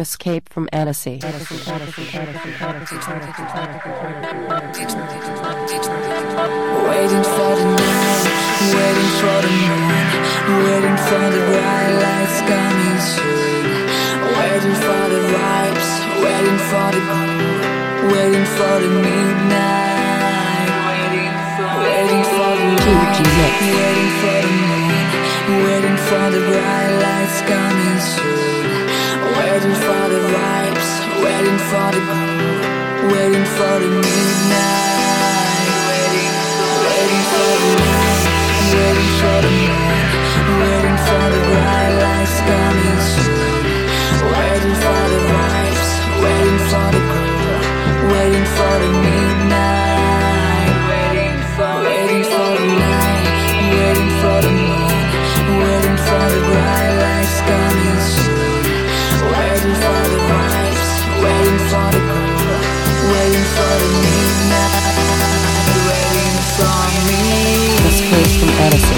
Escape from Annecy. Waiting for the night, waiting for the moon, waiting for the bright lights coming soon. Waiting for the vibes, waiting for the groove, waiting for the midnight. Waiting for the night, waiting for the moon, waiting for the bright lights coming soon. Waiting for the vibes, waiting for the groove, waiting for the midnight. Waiting, waiting for the night, waiting for the moon, waiting for the bright lights coming soon. Waiting for the vibes, waiting for the groove, waiting for the midnight. Odyssey.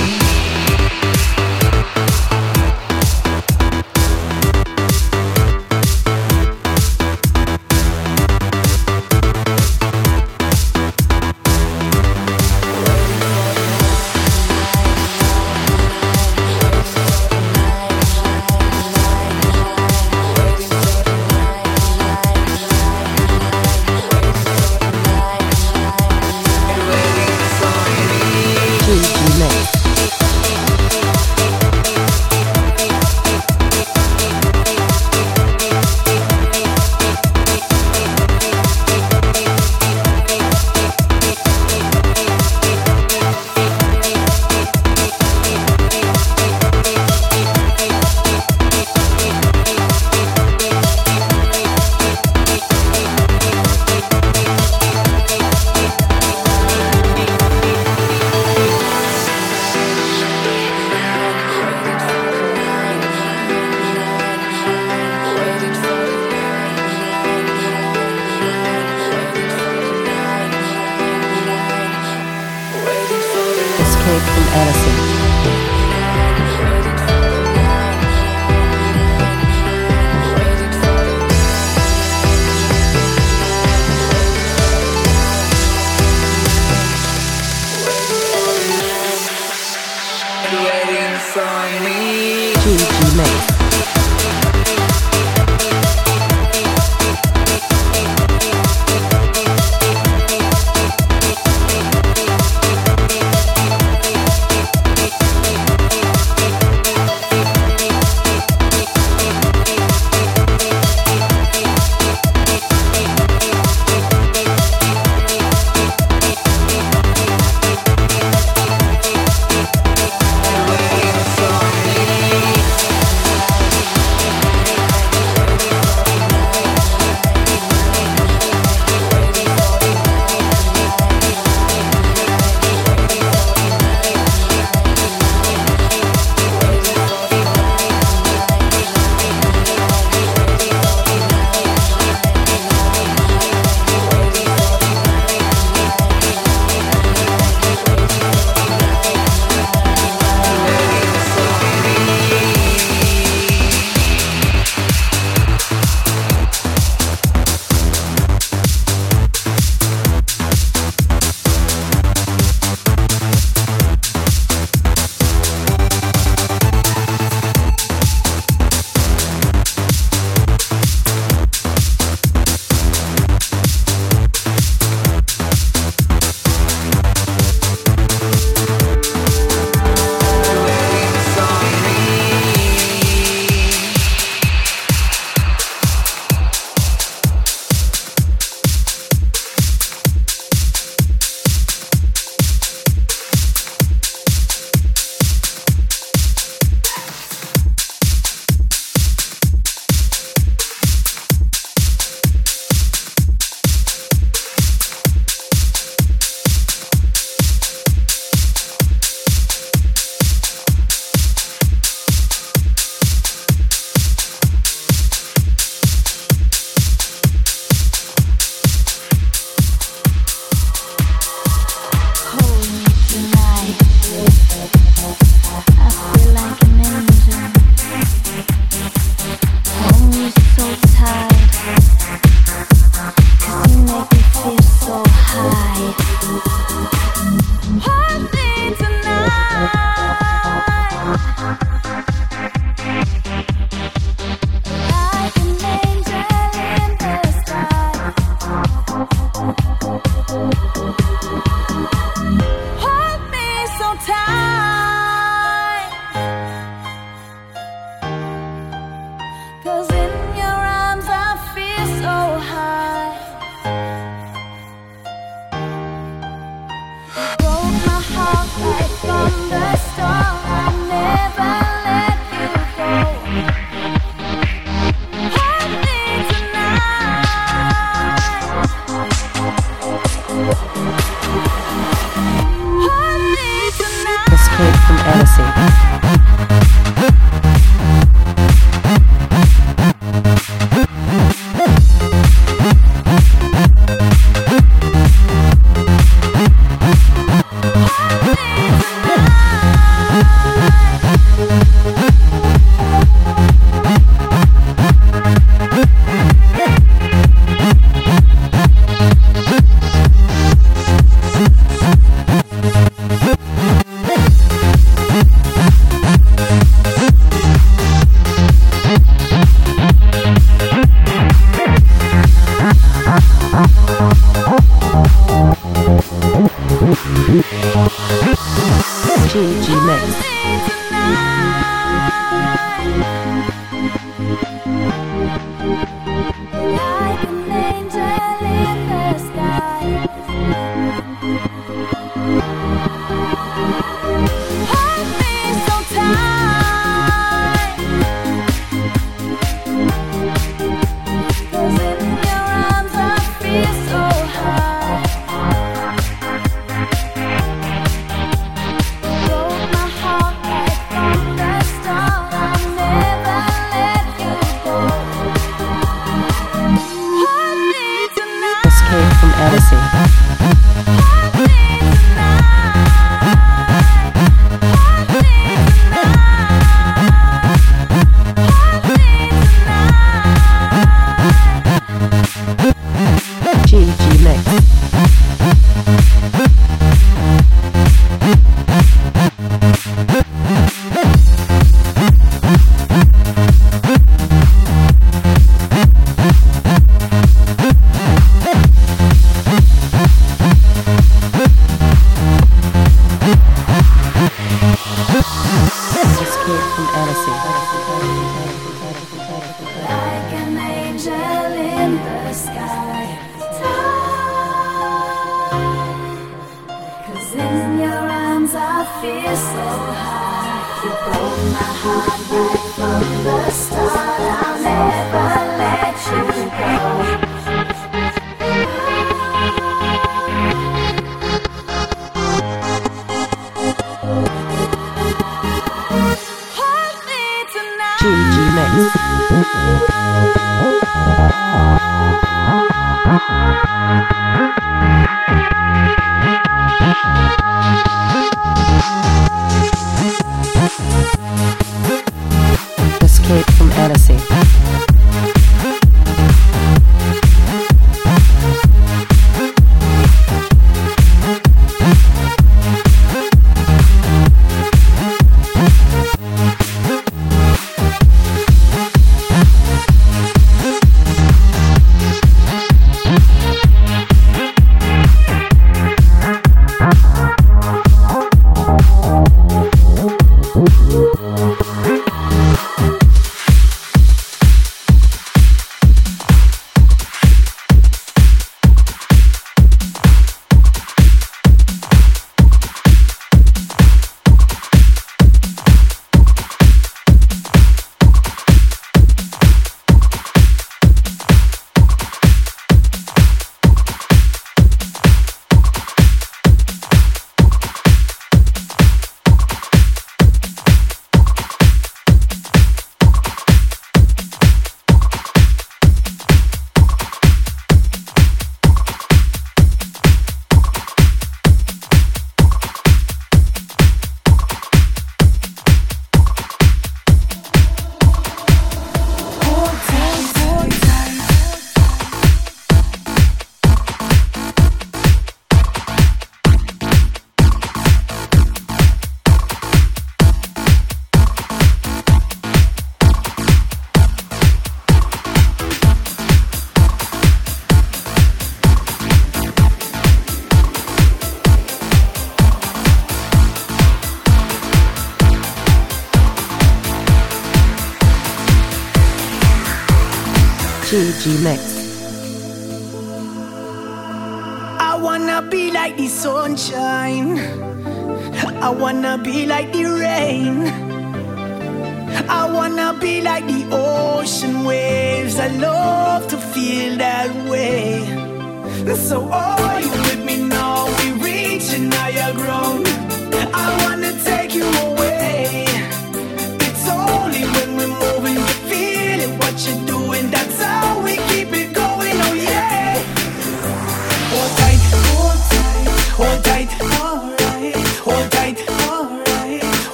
Right from the start.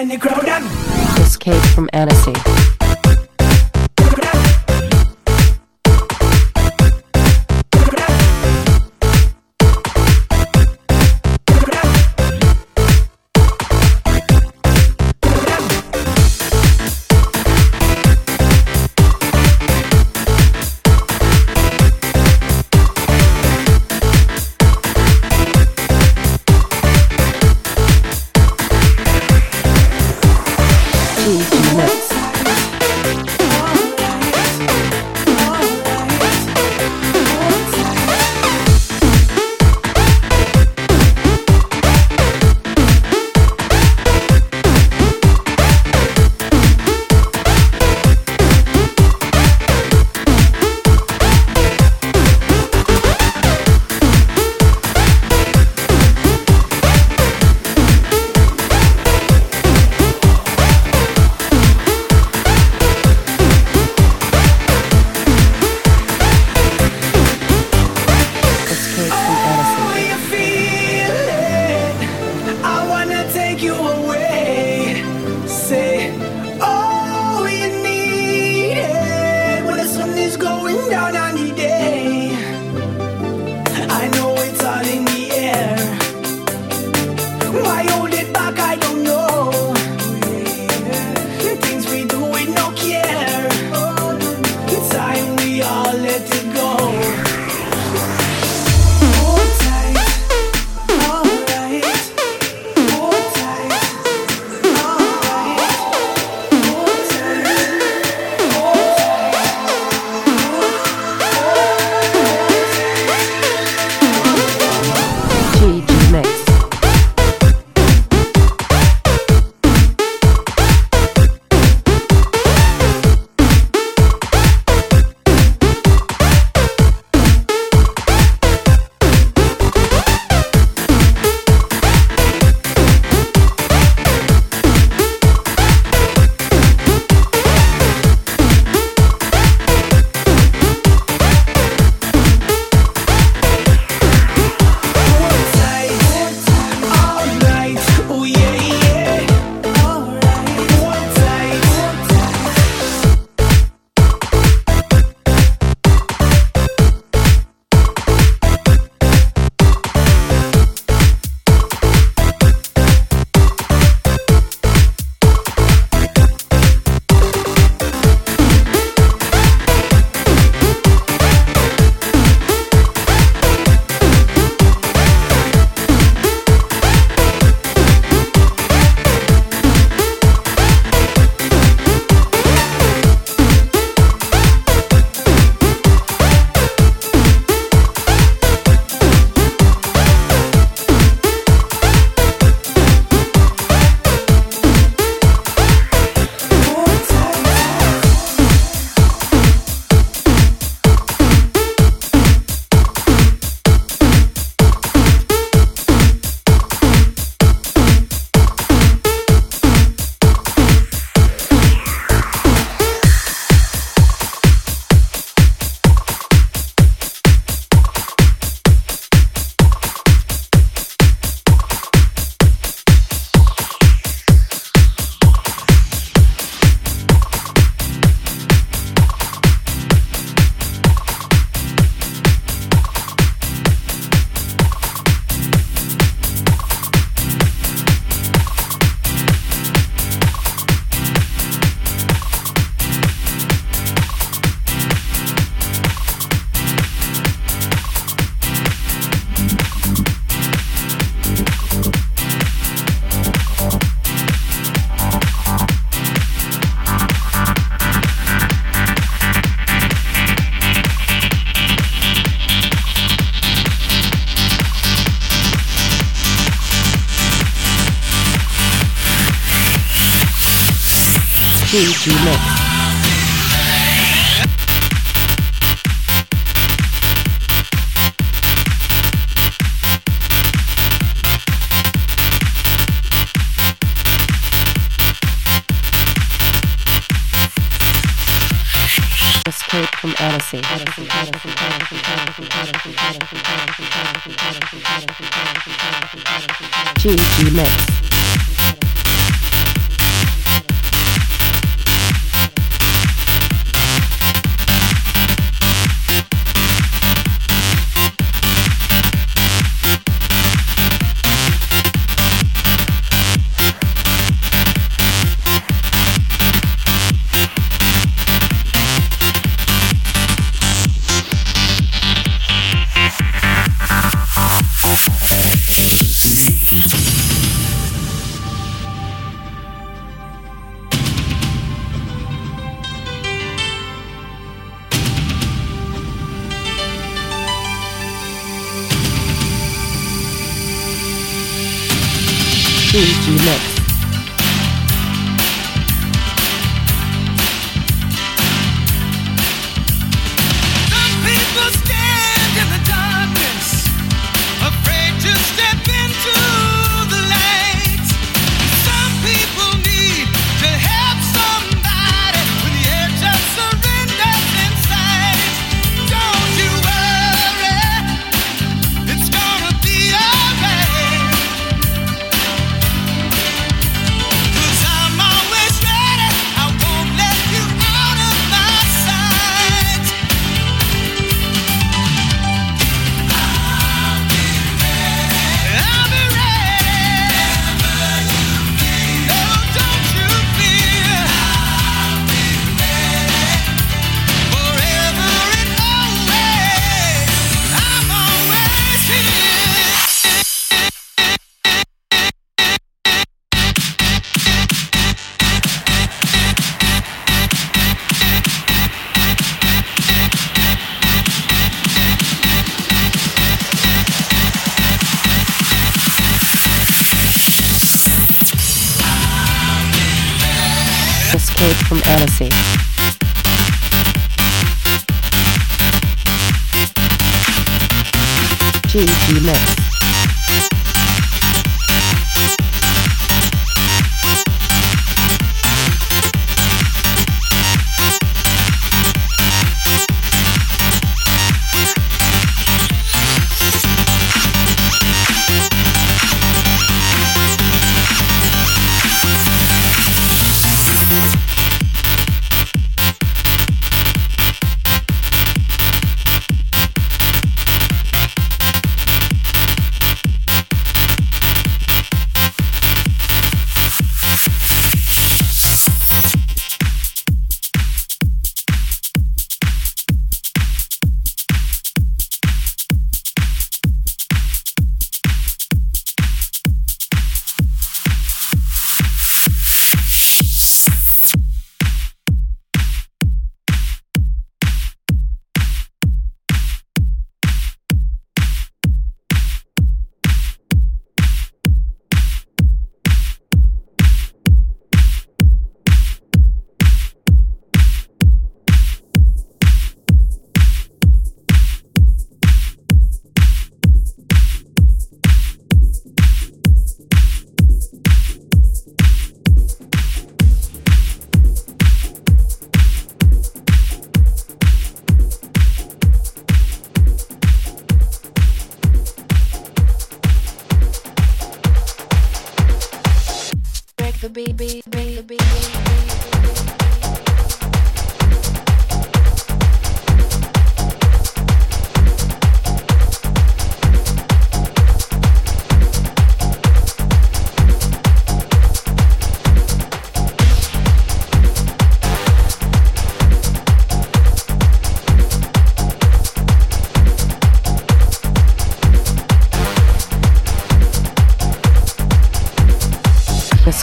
In the crowd Escape from Annecy.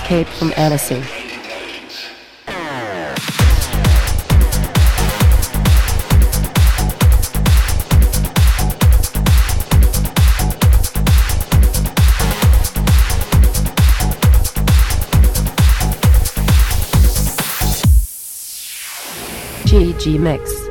escape from Annecy. GG Mix.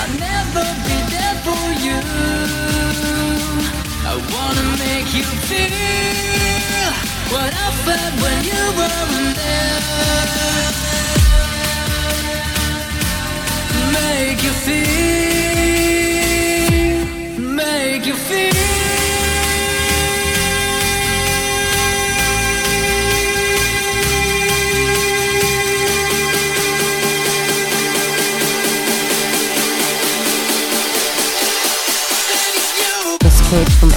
I'll never be there for you. I wanna make you feel what I felt when you were there. Make you feel.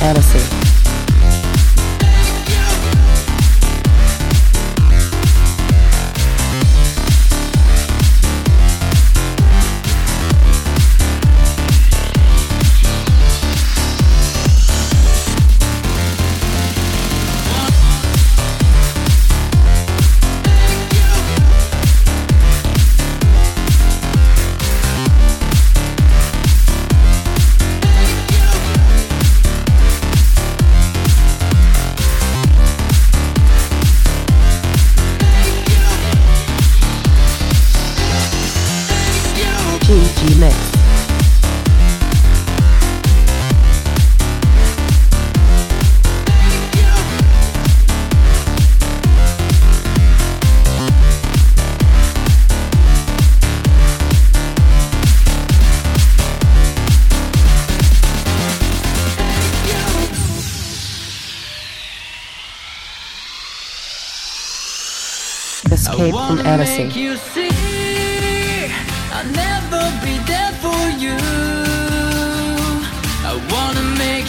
Edison.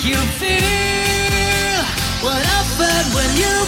you feel? What I felt when you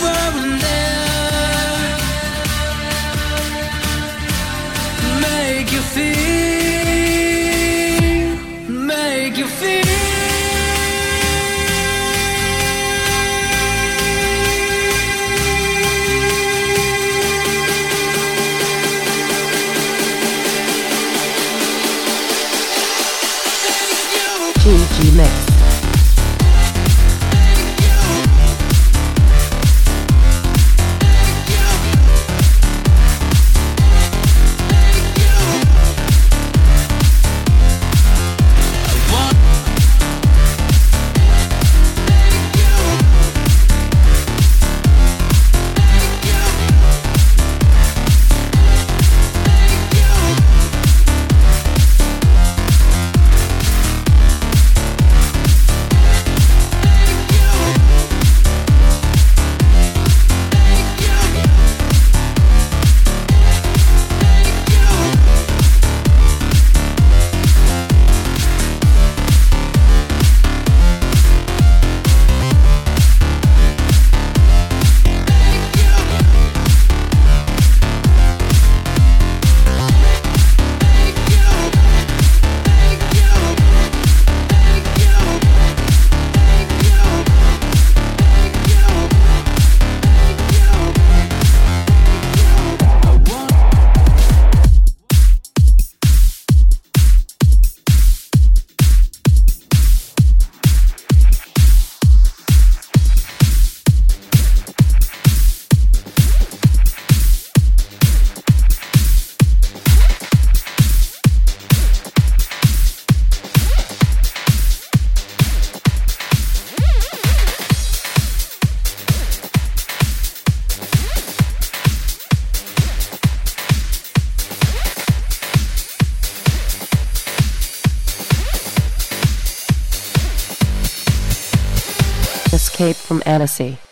Odyssey.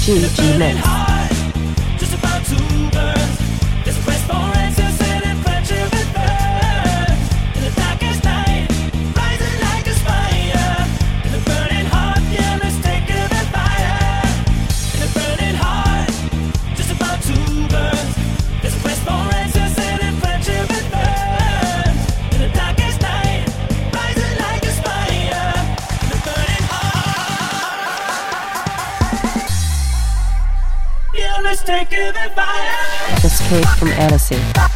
鸡汁嫩 Escape from Annecy.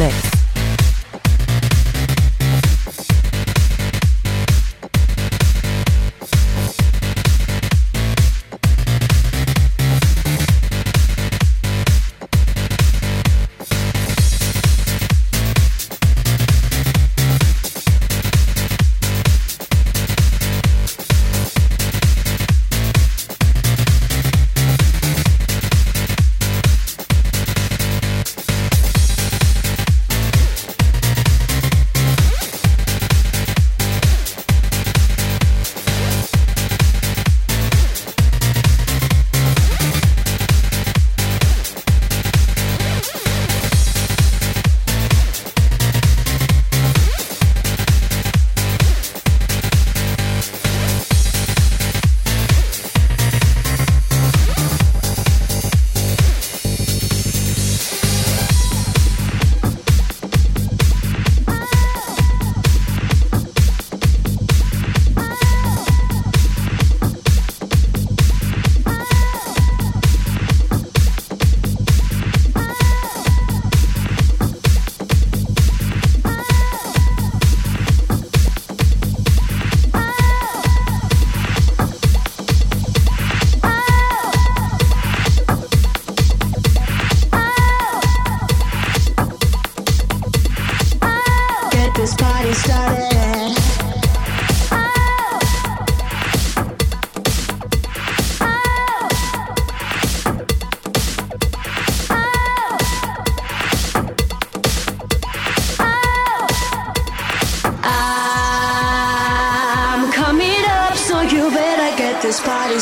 Mix.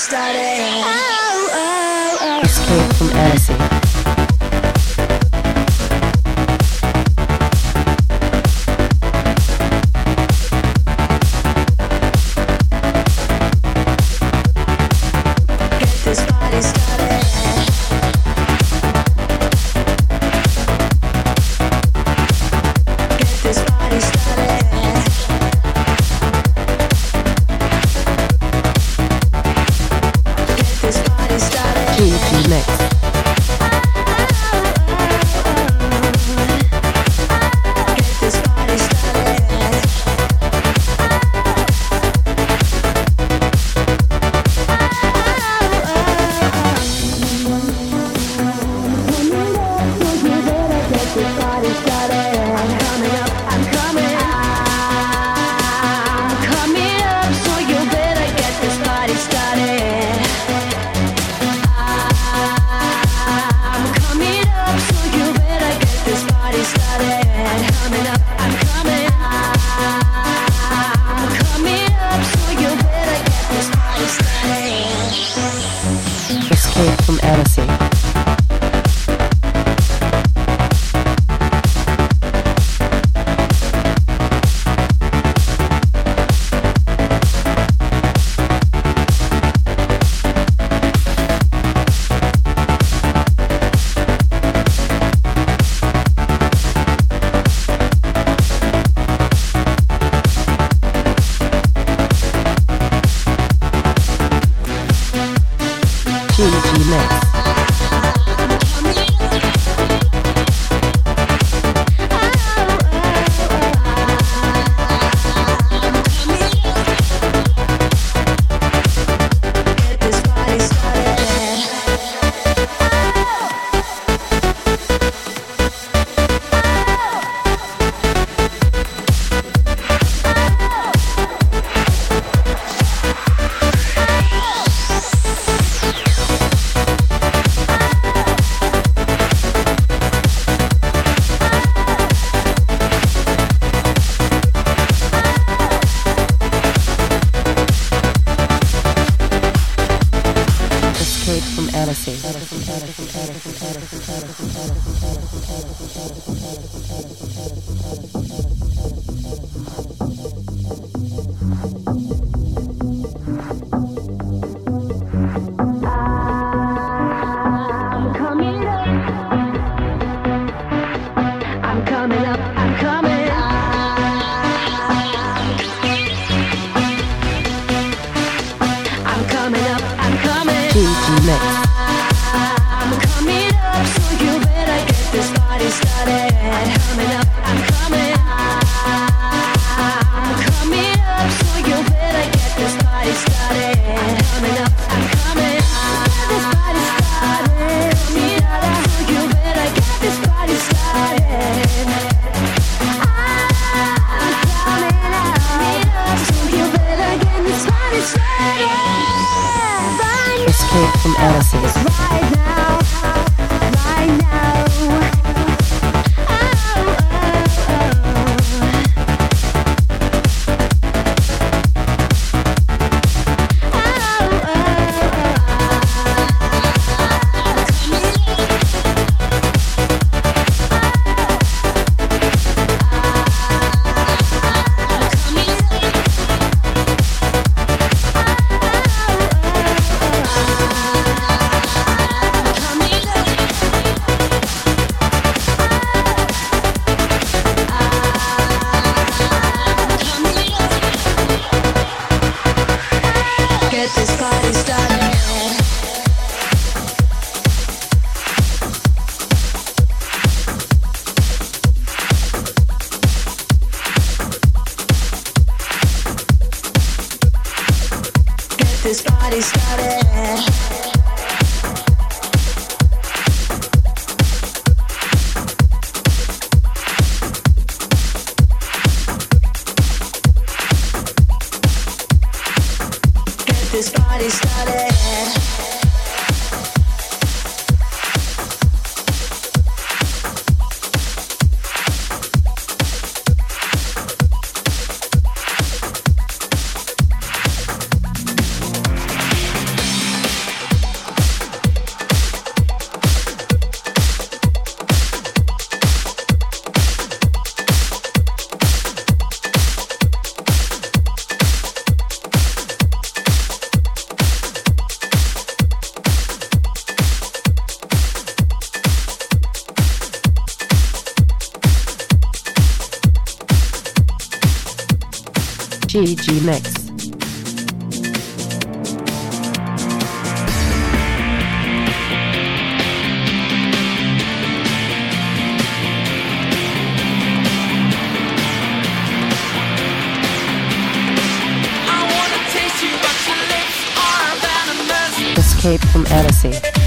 Started. from Annecy. Are venomous. Escape from Annecy.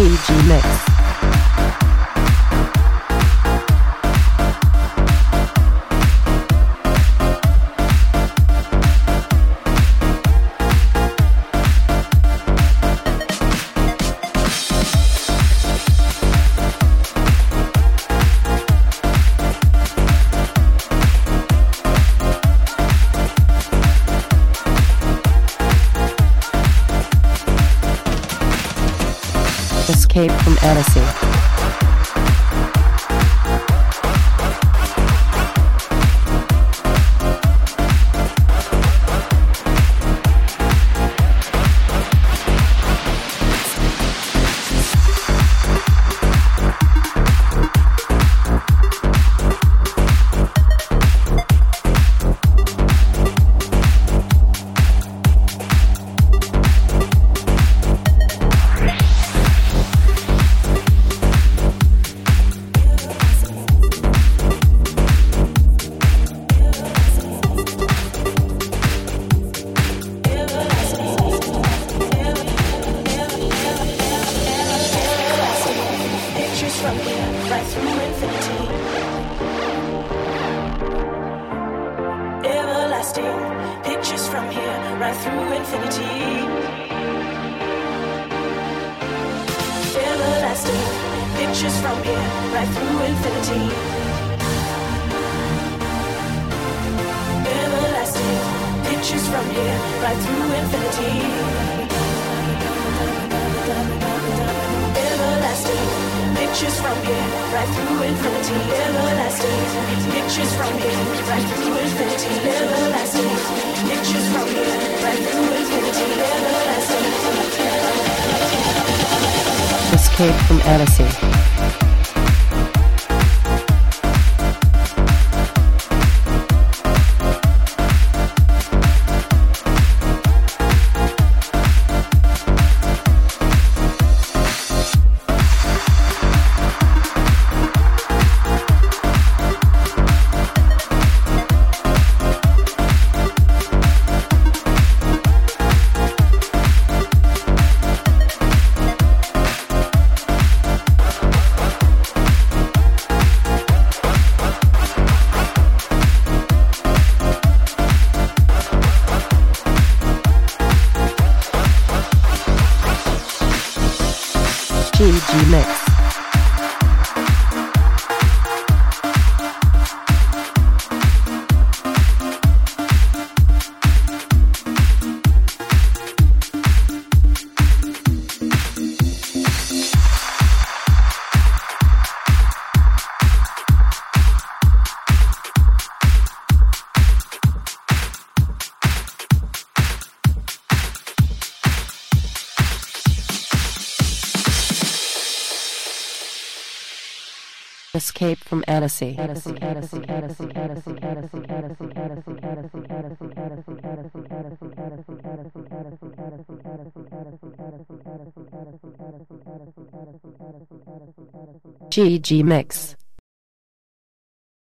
DG Mix. Pictures from here, right through infinity, everlasting. Pictures from here, right through infinity, everlasting. Pictures from here, right through infinity, everlasting. Escape from Annecy. escape from Annecy. GG Mix